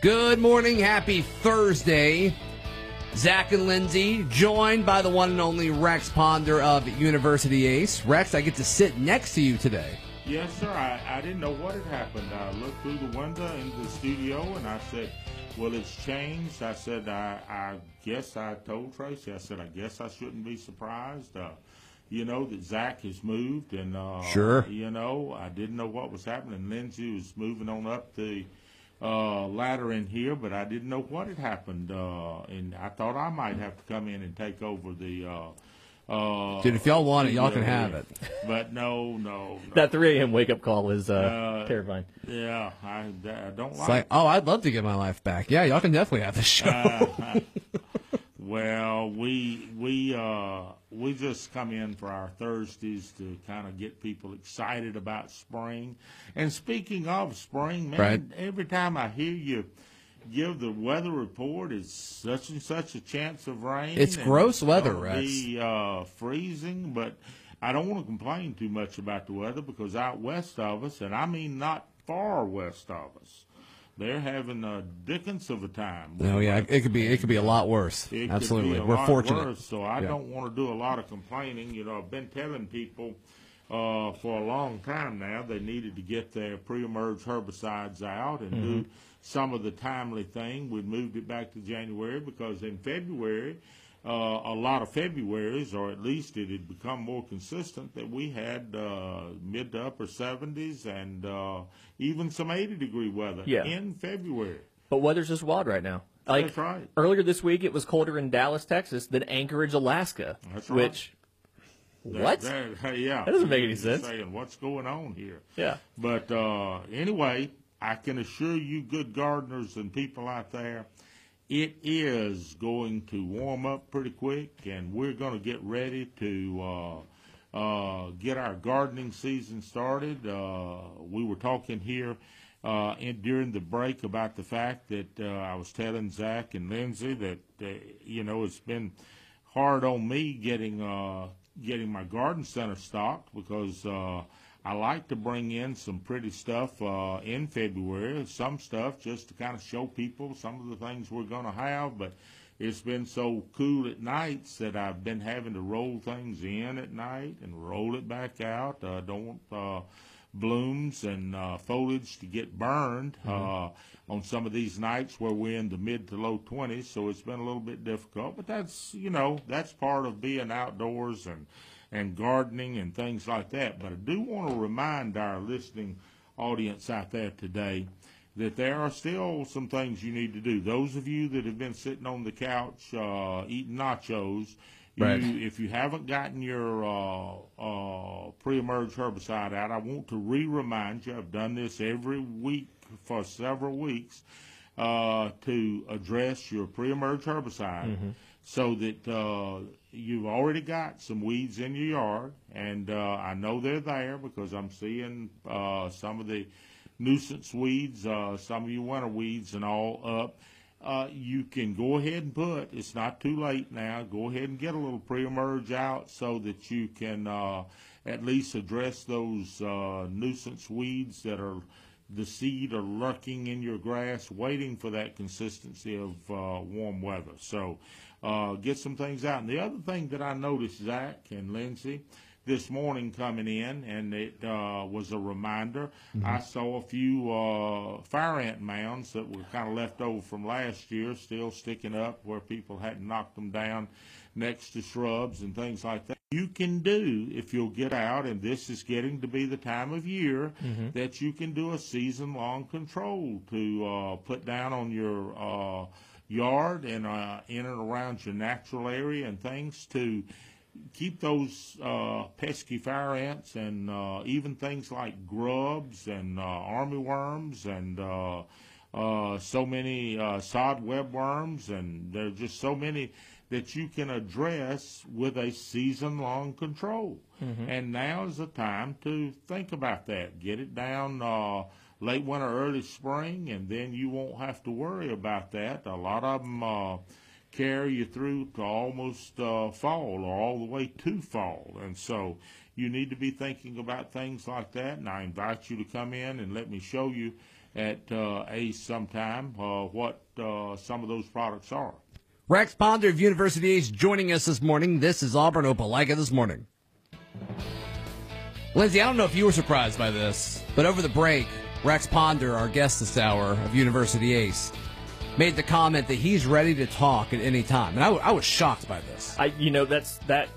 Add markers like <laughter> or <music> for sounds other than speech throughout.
Good morning. Happy Thursday. Zach and Lindsay, joined by the one and only Rex Ponder of University Ace. Rex, I get to sit next to you today. Yes, sir. I, I didn't know what had happened. I looked through the window in the studio and I said, Well, it's changed. I said, I, I guess I told Tracy, I said, I guess I shouldn't be surprised. Uh, you know, that Zach has moved and, uh, Sure. you know, I didn't know what was happening. Lindsay was moving on up the uh, ladder in here, but I didn't know what had happened. Uh, and I thought I might have to come in and take over the. Uh, uh, Dude, if y'all want it, y'all can have it. But no, no, no. That 3 a.m. wake up call is uh, Uh, terrifying. Yeah, I, I don't It's like. like, oh, I'd love to get my life back. Yeah, y'all can definitely have the show. Uh, <laughs> well, we we uh, we just come in for our Thursdays to kind of get people excited about spring. And speaking of spring, man, Right. every time I hear you give the weather report, it's such and such a chance of rain. It's gross weather, gonna Be uh, freezing, but I don't want to complain too much about the weather because out west of us, and I mean not far west of us. They're having a dickens of a time. no, yeah, it could be it could be a lot worse. It Absolutely, could be a we're fortunate. Worse, so I Yeah. don't want to do a lot of complaining. You know, I've been telling people uh, for a long time now they needed to get their pre-emerge herbicides out and do Mm-hmm. some of the timely thing. We moved it back to January because in February. Uh, a lot of Februarys, or at least it had become more consistent, that we had uh, mid to upper 70s and uh, even some 80 degree weather Yeah. in February. But weather's just wild right now. Like That's right. earlier this week, it was colder in Dallas, Texas, than Anchorage, Alaska. That's right. Which, That- what? that- yeah. That doesn't make any sense. Saying what's going on here? Yeah. But uh, anyway, I can assure you, good gardeners and people out there, it is going to warm up pretty quick, and we're going to get ready to uh, uh, get our gardening season started. Uh, we were talking here uh, in, during the break about the fact that uh, I was telling Zach and Lindsay that uh, you know it's been hard on me getting getting my garden center stocked because I like to bring in some pretty stuff uh, in February. Some stuff just to kind of show people some of the things we're going to have, but it's been so cool at nights that I've been having to roll things in at night and roll it back out. Uh, don't want uh, blooms and uh, foliage to get burned uh, on some of these nights where we're in the mid to low 20s. So it's been a little bit difficult, but that's you know that's part of being outdoors and and gardening and things like that. But I do want to remind our listening audience out there today that there are still some things you need to do. Those of you that have been sitting on the couch uh, eating nachos, Right. you, if you haven't gotten your uh, uh, pre-emerge herbicide out, I want to re-remind you. I've done this every week for several weeks uh, to address your pre-emerge herbicide, so that uh, you've already got some weeds in your yard, and uh, I know they're there because I'm seeing uh, some of the nuisance weeds, uh, some of your winter weeds, and all up. Uh, you can go ahead and put, it's not too late now, go ahead and get a little pre-emerge out so that you can uh, at least address those uh, nuisance weeds that are, the seed are lurking in your grass, waiting for that consistency of uh, warm weather. So uh, get some things out. And the other thing that I noticed, Zach and Lindsay, this morning coming in, and it uh, was a reminder. I saw a few uh, fire ant mounds that were kind of left over from last year, still sticking up where people hadn't knocked them down next to shrubs and things like that. You can do if you'll get out, and this is getting to be the time of year that you can do a season-long control to uh, put down on your uh, yard and uh, in and around your natural area and things to keep those uh, pesky fire ants and uh, even things like grubs and uh, army worms and uh, uh, so many uh, sod webworms and there are just so many that you can address with a season-long control. And now is the time to think about that. Get it down uh, late winter, early spring, and then you won't have to worry about that. A lot of them uh, carry you through to almost uh, fall or all the way to fall. And so you need to be thinking about things like that. And I invite you to come in and let me show you at uh, Ace sometime uh, what uh, some of those products are. Rex Ponder of University Ace joining us this morning. This is Auburn Opelika this morning. Lindsay, I don't know if you were surprised by this, but over the break, Rex Ponder, our guest this hour of University Ace, made the comment that he's ready to talk at any time, and I, w- I was shocked by this. I, you know, that's that,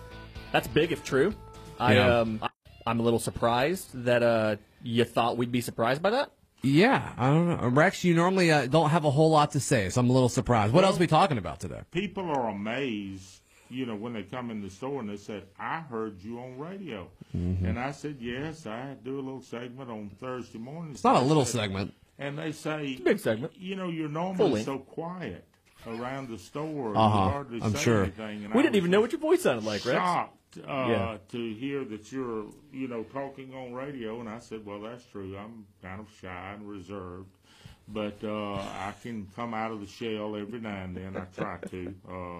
that's big if true. I, Yeah. um, I, I'm a little surprised that uh, you thought we'd be surprised by that. Yeah, I don't know. Rex, you normally uh, don't have a whole lot to say, so I'm a little surprised. What else are we talking about today? People are amazed, you know, when they come in the store and they said, "I heard you on radio," Mm-hmm. and I said, "Yes, I do a little segment on Thursday mornings." It's not a little said- segment. And they say, big segment. You know, you're Full normally length. so quiet around the store. Uh-huh. You hardly I'm say sure. anything. And We I didn't even know what your voice sounded like, Rex. Shocked uh, Yeah. to hear that you're, you know, talking on radio. And I said, well, that's true. I'm kind of shy and reserved. But uh, I can come out of the shell every now and then. I try to. Uh,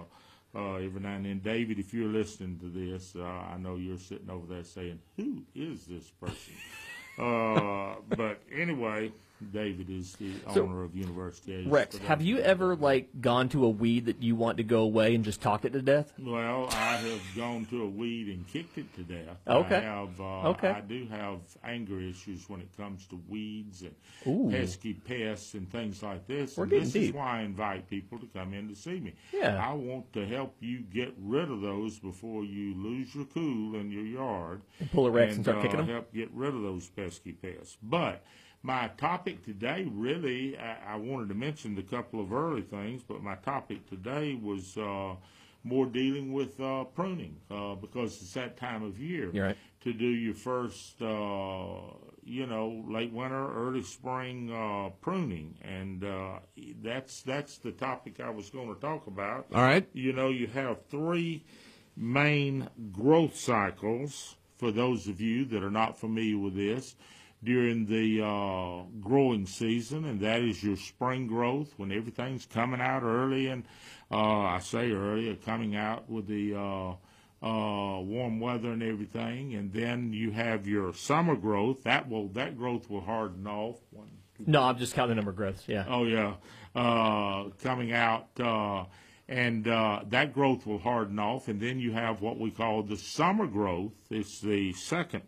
uh, every now and then, David, if you're listening to this, uh, I know you're sitting over there saying, "Who is this person?" <laughs> uh, but anyway, David is the So, owner of University. Ace, Rex, have you ever like gone to a weed that you want to go away and just talked it to death? Well, I have gone to a weed and kicked it to death. Okay. I have. Uh, Okay. I do have anger issues when it comes to weeds and Ooh. pesky pests and things like this. We're and getting this deep. is why I invite people to come in to see me. Yeah. I want to help you get rid of those before you lose your cool in your yard. And pull a Rex and start uh, kicking 'em? Help get rid of those pesky pests. But my topic today, really, I, I wanted to mention a couple of early things, but my topic today was uh, more dealing with uh, pruning uh, because it's that time of year right. to do your first, uh, you know, late winter, early spring uh, pruning, and uh, that's that's the topic I was going to talk about. All right. You know, you have three main growth cycles for those of you that are not familiar with this during the uh, growing season, and that is your spring growth when everything's coming out early, and uh, I say early, uh, coming out with the uh, uh, warm weather and everything, and then you have your summer growth. That will that growth will harden off. One, two, No, I'm just counting the number of growths. Yeah. Oh yeah, uh, coming out, uh, and uh, that growth will harden off, and then you have what we call the summer growth. It's the second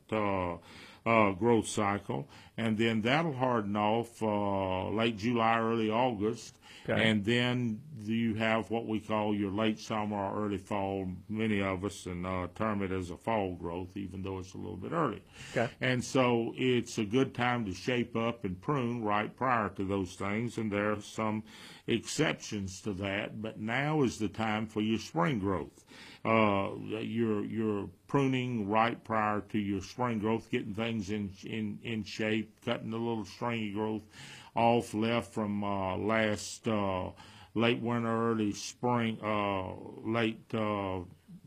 uh, growth cycle, and then that'll harden off uh, late July, early August. Okay. And then you have what we call your late summer or early fall. Many of us and uh, term it as a fall growth, even though it's a little bit early. Okay. And so it's a good time to shape up and prune right prior to those things, and there are some exceptions to that. But now is the time for your spring growth. Uh, you're you're pruning right prior to your spring growth, getting things in in in shape, cutting the little stringy growth off left from uh, last uh, late winter, early spring, uh, late. Uh,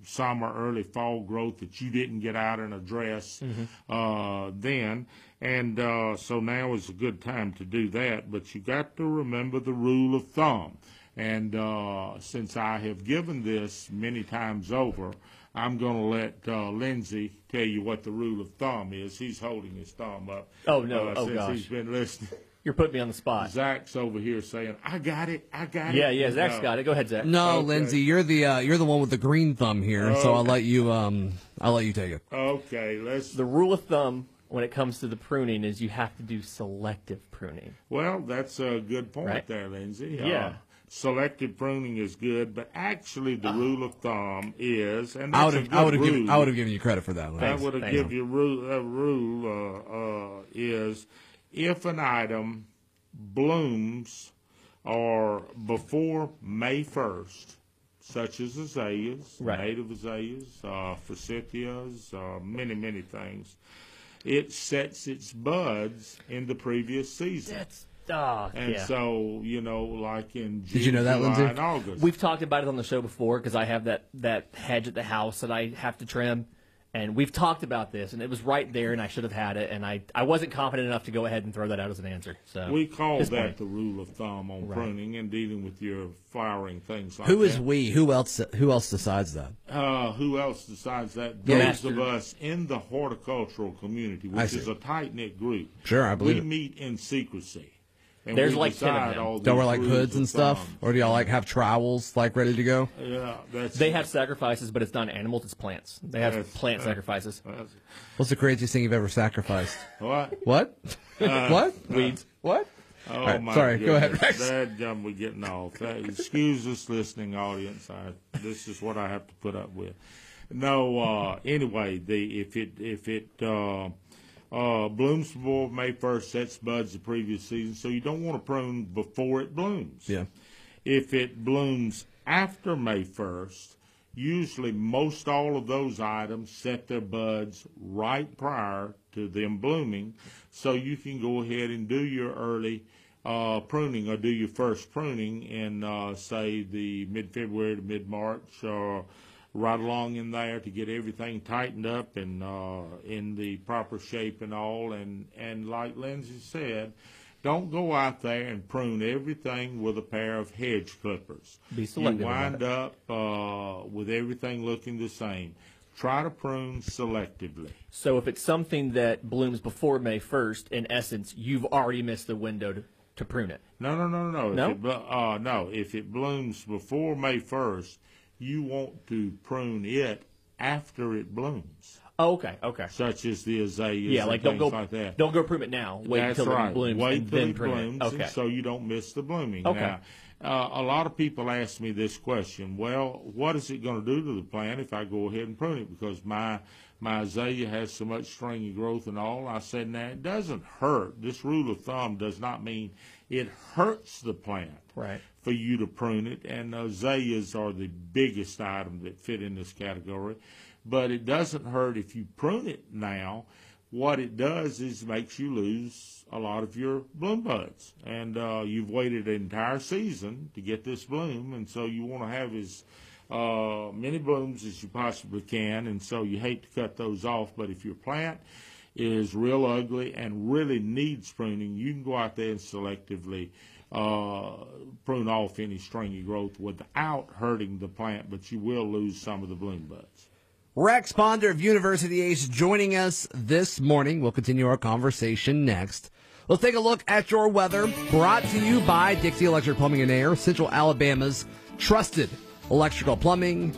summer, early fall growth that you didn't get out and address uh, then. And uh, so now is a good time to do that. But you got to remember the rule of thumb. And uh, since I have given this many times over, I'm going to let uh, Lindsay tell you what the rule of thumb is. He's holding his thumb up. Oh, no. uh, Oh, since gosh. he's been listening. You're putting me on the spot. Zach's over here saying, "I got it, I got Yeah, it." yeah. Yeah, Zach's No. got it. Go ahead, Zach. No, Okay. Lindsay, you're the uh, you're the one with the green thumb here, so Oh. I'll let you um I'll let you take it. Okay, let's The rule of thumb when it comes to the pruning is you have to do selective pruning. Well, that's a good point Right. there, Lindsay. Yeah. Uh, selective pruning is good, but actually the rule of thumb is, and I that's would a have good I would have rule. given I would have given you credit for that. I Lindsay. would have Thanks. give you rule, a rule uh, uh, is if an item blooms or before May 1st, such as azaleas, Right. native azaleas, uh, forsythias, uh, many, many things, it sets its buds in the previous season. That's ah, And yeah. so, you know, like in June, you know that, July, Lindsay? and August. We've talked about it on the show before because I have that that hedge at the house that I have to trim, and we've talked about this, and it was right there, and I should have had it, and I I wasn't confident enough to go ahead and throw that out as an answer. So we call that funny. the rule of thumb on Right. pruning and dealing with your flowering things like Who that. is we? Who else? Who else decides that? Uh, who else decides that? Yeah. Those Master- of us in the horticultural community, which is a tight knit group. Sure, I believe we it. meet in secrecy. And There's we like 10 of decide them. all Don't wear like rules hoods and stuff, thumb. or do y'all like have trowels like ready to go? Yeah, that's They have sacrifices, but it's not animals; it's plants. They have Yes. plant Uh, sacrifices. that's- What's the craziest thing you've ever sacrificed? what? What? <laughs> what? Weeds. What? Oh All right, my sorry, go ahead, goodness. Rex. That jump we getting off. That, excuse this listening audience. I, this is what I have to put up with. No, uh, anyway, the if it if it uh, uh, blooms before May first, sets buds the previous season, so you don't want to prune before it blooms. Yeah. If it blooms after May 1st, usually most all of those items set their buds right prior to them blooming, so you can go ahead and do your early uh, pruning or do your first pruning in, uh, say, the mid February to mid March or right along in there to get everything tightened up and uh, in the proper shape and all. And, and like Lindsay said, don't go out there and prune everything with a pair of hedge clippers. Be selective You wind up uh, with everything looking the same. Try to prune selectively. So if it's something that blooms before May 1st, in essence, you've already missed the window to, to prune it. No, no, no, no. No? If it, uh, no. If it blooms before May 1st, you want to prune it after it blooms, Oh, okay, okay. such as the azaleas Yeah, like don't go like that. don't go prune it now. Wait That's until right. it blooms Wait and till then it prune blooms, it. Okay. so you don't miss the blooming. Okay. Now, uh, a lot of people ask me this question. Well, what is it going to do to the plant if I go ahead and prune it? Because my my azalea has so much stringy growth and all. I said, now it doesn't hurt. This rule of thumb does not mean it hurts the plant Right. For you to prune it. And azaleas are the biggest item that fit in this category. But it doesn't hurt if you prune it now. What it does is makes you lose a lot of your bloom buds. And uh, you've waited an entire season to get this bloom. And so you want to have as uh, many blooms as you possibly can. And so you hate to cut those off. But if your plant is real ugly and really needs pruning, you can go out there and selectively uh, prune off any stringy growth without hurting the plant, but you will lose some of the bloom buds. Rex Ponder of University Ace joining us this morning. We'll continue our conversation next. Let's take a look at your weather brought to you by Dixie Electric Plumbing and Air, Central Alabama's trusted electrical plumbing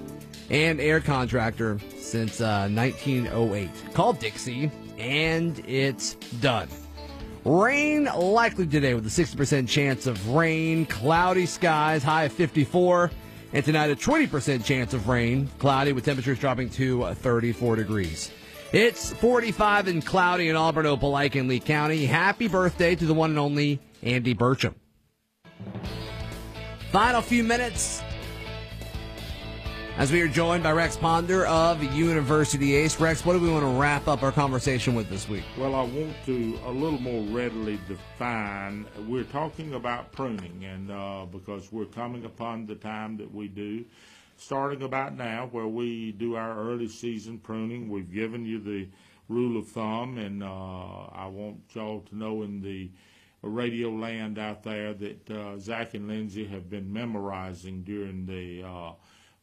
and air contractor since uh, 1908. Call Dixie and it's done. Rain likely today with a 60% chance of rain, cloudy skies, high of 54. And tonight, a 20% chance of rain, cloudy with temperatures dropping to uh, 34 degrees. It's 45 and cloudy in Auburn, Opelika, and Lee County. Happy birthday to the one and only Andy Burcham. Final few minutes as we are joined by Rex Ponder of University Ace. Rex, what do we want to wrap up our conversation with this week? Well, I want to a little more readily define. We're talking about pruning, and uh, because we're coming upon the time that we do, starting about now, where we do our early season pruning. We've given you the rule of thumb, and uh, I want y'all to know in the radio land out there that uh, Zach and Lindsay have been memorizing during the uh,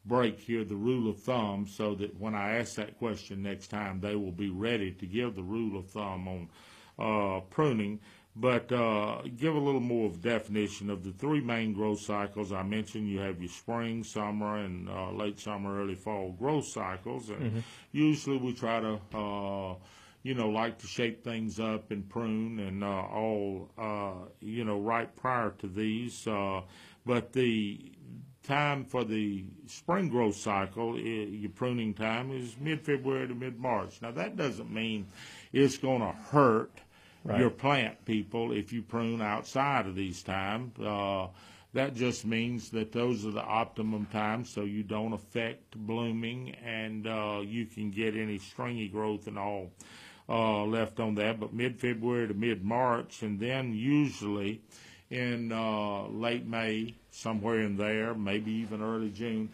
break here the rule of thumb so that when I ask that question next time, they will be ready to give the rule of thumb on uh, pruning. But uh, give a little more of definition of the three main growth cycles. I mentioned you have your spring, summer, and uh, late summer, early fall growth cycles. And usually we try to, uh, you know, like to shape things up and prune and uh, all, uh, you know, right prior to these. Uh, but the time for the spring growth cycle, your pruning time is mid-February to mid-March. Now that doesn't mean it's going to hurt your plant people if you prune outside of these times. Uh, that just means that those are the optimum times so you don't affect blooming and uh, you can get any stringy growth and all uh, left on that. But mid-February to mid-March and then usually in uh, late May, somewhere in there, maybe even early June,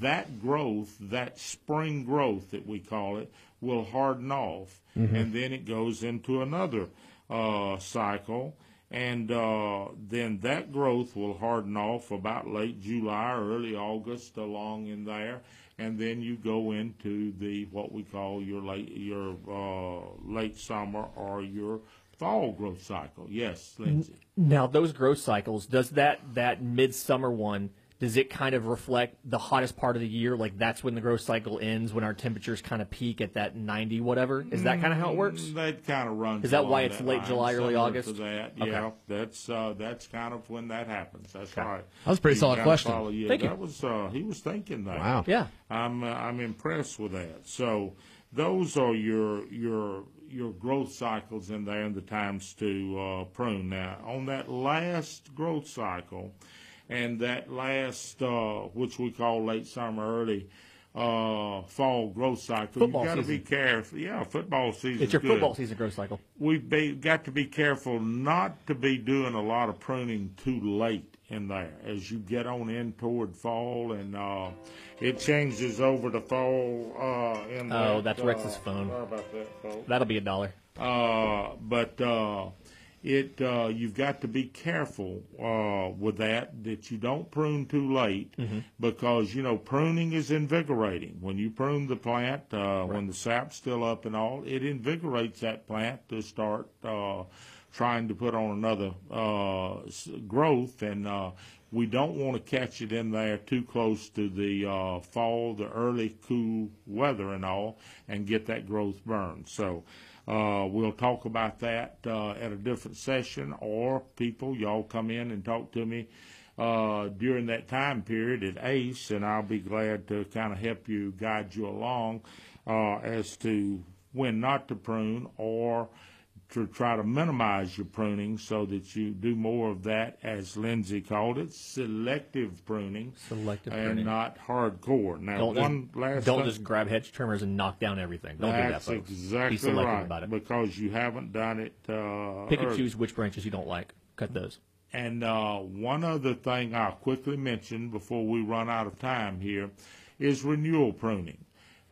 that growth, that spring growth that we call it, will harden off. And then it goes into another uh, cycle. And uh, then that growth will harden off about late July or early August along in there. And then you go into the what we call your late your uh, late summer or your fall growth cycle. Yes, Lindsay. Now, those growth cycles, does that that midsummer one, does it kind of reflect the hottest part of the year? Like that's when the growth cycle ends, when our temperatures kind of peak at that 90 whatever? Is that kind of how it works? Mm, That kind of runs. Is that why along it's late line, July, early August? To that, Okay. yeah, that's uh, that's kind of when that happens. That's right. That was a pretty You solid question. follow- yeah, Thank you. that was uh, he was thinking that. Wow. Yeah. I'm uh, I'm impressed with that. So those are your your your growth cycles in there and the times to uh, prune. Now on that last growth cycle, and that last uh, which we call late summer, early uh, fall growth cycle, Football you got to be careful. Yeah, football season. It's your good football season growth cycle. we've be, got to be careful not to be doing a lot of pruning too late in there as you get on in toward fall and uh, it changes over to fall uh, in Oh, that, that's uh, Rex's phone. Sorry about that, folks. That'll be a dollar. Uh, but uh, it uh, you've got to be careful uh, with that that you don't prune too late because you know pruning is invigorating. When you prune the plant, uh, when the sap's still up and all, it invigorates that plant to start uh, trying to put on another uh, growth and. Uh, we don't want to catch it in there too close to the uh, fall, the early cool weather and all, and get that growth burned. So uh, we'll talk about that uh, at a different session, or people, y'all come in and talk to me uh, during that time period at ACE, and I'll be glad to kind of help you, guide you along uh, as to when not to prune or to try to minimize your pruning so that you do more of that, as Lindsay called it, selective pruning. Selective and pruning. not hardcore. Now, Don't one just, last don't thing- just grab hedge trimmers and knock down everything. Don't do that, that's folks. exactly Be selective right about it. because you haven't done it. Uh, Pick and early. choose which branches you don't like. Cut those. And uh, one other thing I'll quickly mention before we run out of time here is renewal pruning.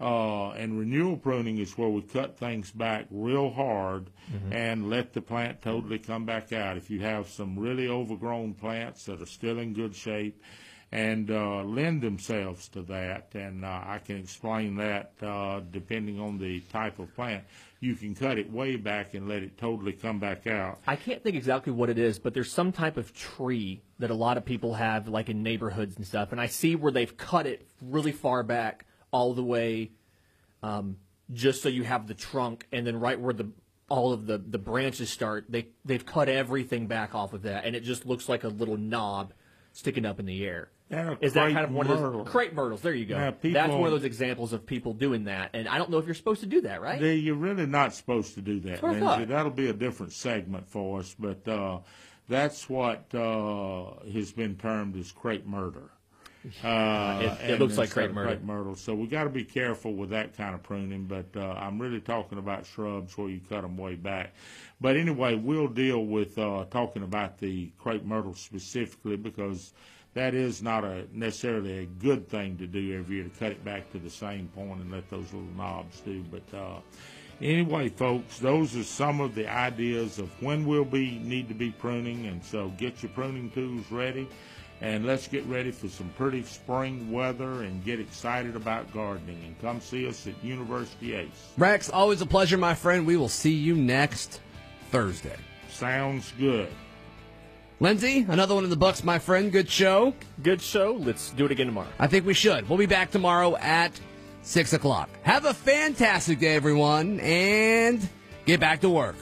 Uh, and renewal pruning is where we cut things back real hard and let the plant totally come back out. If you have some really overgrown plants that are still in good shape and uh, lend themselves to that, and uh, I can explain that uh, depending on the type of plant, you can cut it way back and let it totally come back out. I can't think exactly what it is, but there's some type of tree that a lot of people have, like in neighborhoods and stuff. And I see where they've cut it really far back, all the way, um, just so you have the trunk, and then right where the all of the the branches start, they they've cut everything back off of that, and it just looks like a little knob sticking up in the air. Is that kind of one of those crepe myrtles? There you go. People- That's one of those examples of people doing that, and I don't know if you're supposed to do that, right? They- You're really not supposed to do that, Lindsay. That'll be a different segment for us, but uh, that's what uh, has been termed as crepe murder. Uh, it- it looks like crepe myrtle. crepe myrtle. So we got to be careful with that kind of pruning. But uh, I'm really talking about shrubs where you cut them way back. But anyway, we'll deal with uh, talking about the crepe myrtle specifically because that is not a necessarily a good thing to do every year to cut it back to the same point and let those little knobs do. But uh, anyway, folks, those are some of the ideas of when we'll be need to be pruning, and so get your pruning tools ready. And let's get ready for some pretty spring weather and get excited about gardening. And come see us at University Ace. Rex, always a pleasure, my friend. We will see you next Thursday. Sounds good. Lindsay, another one in the books, my friend. Good show. Good show. Let's do it again tomorrow. I think we should. We'll be back tomorrow at 6 o'clock. Have a fantastic day, everyone, and get back to work.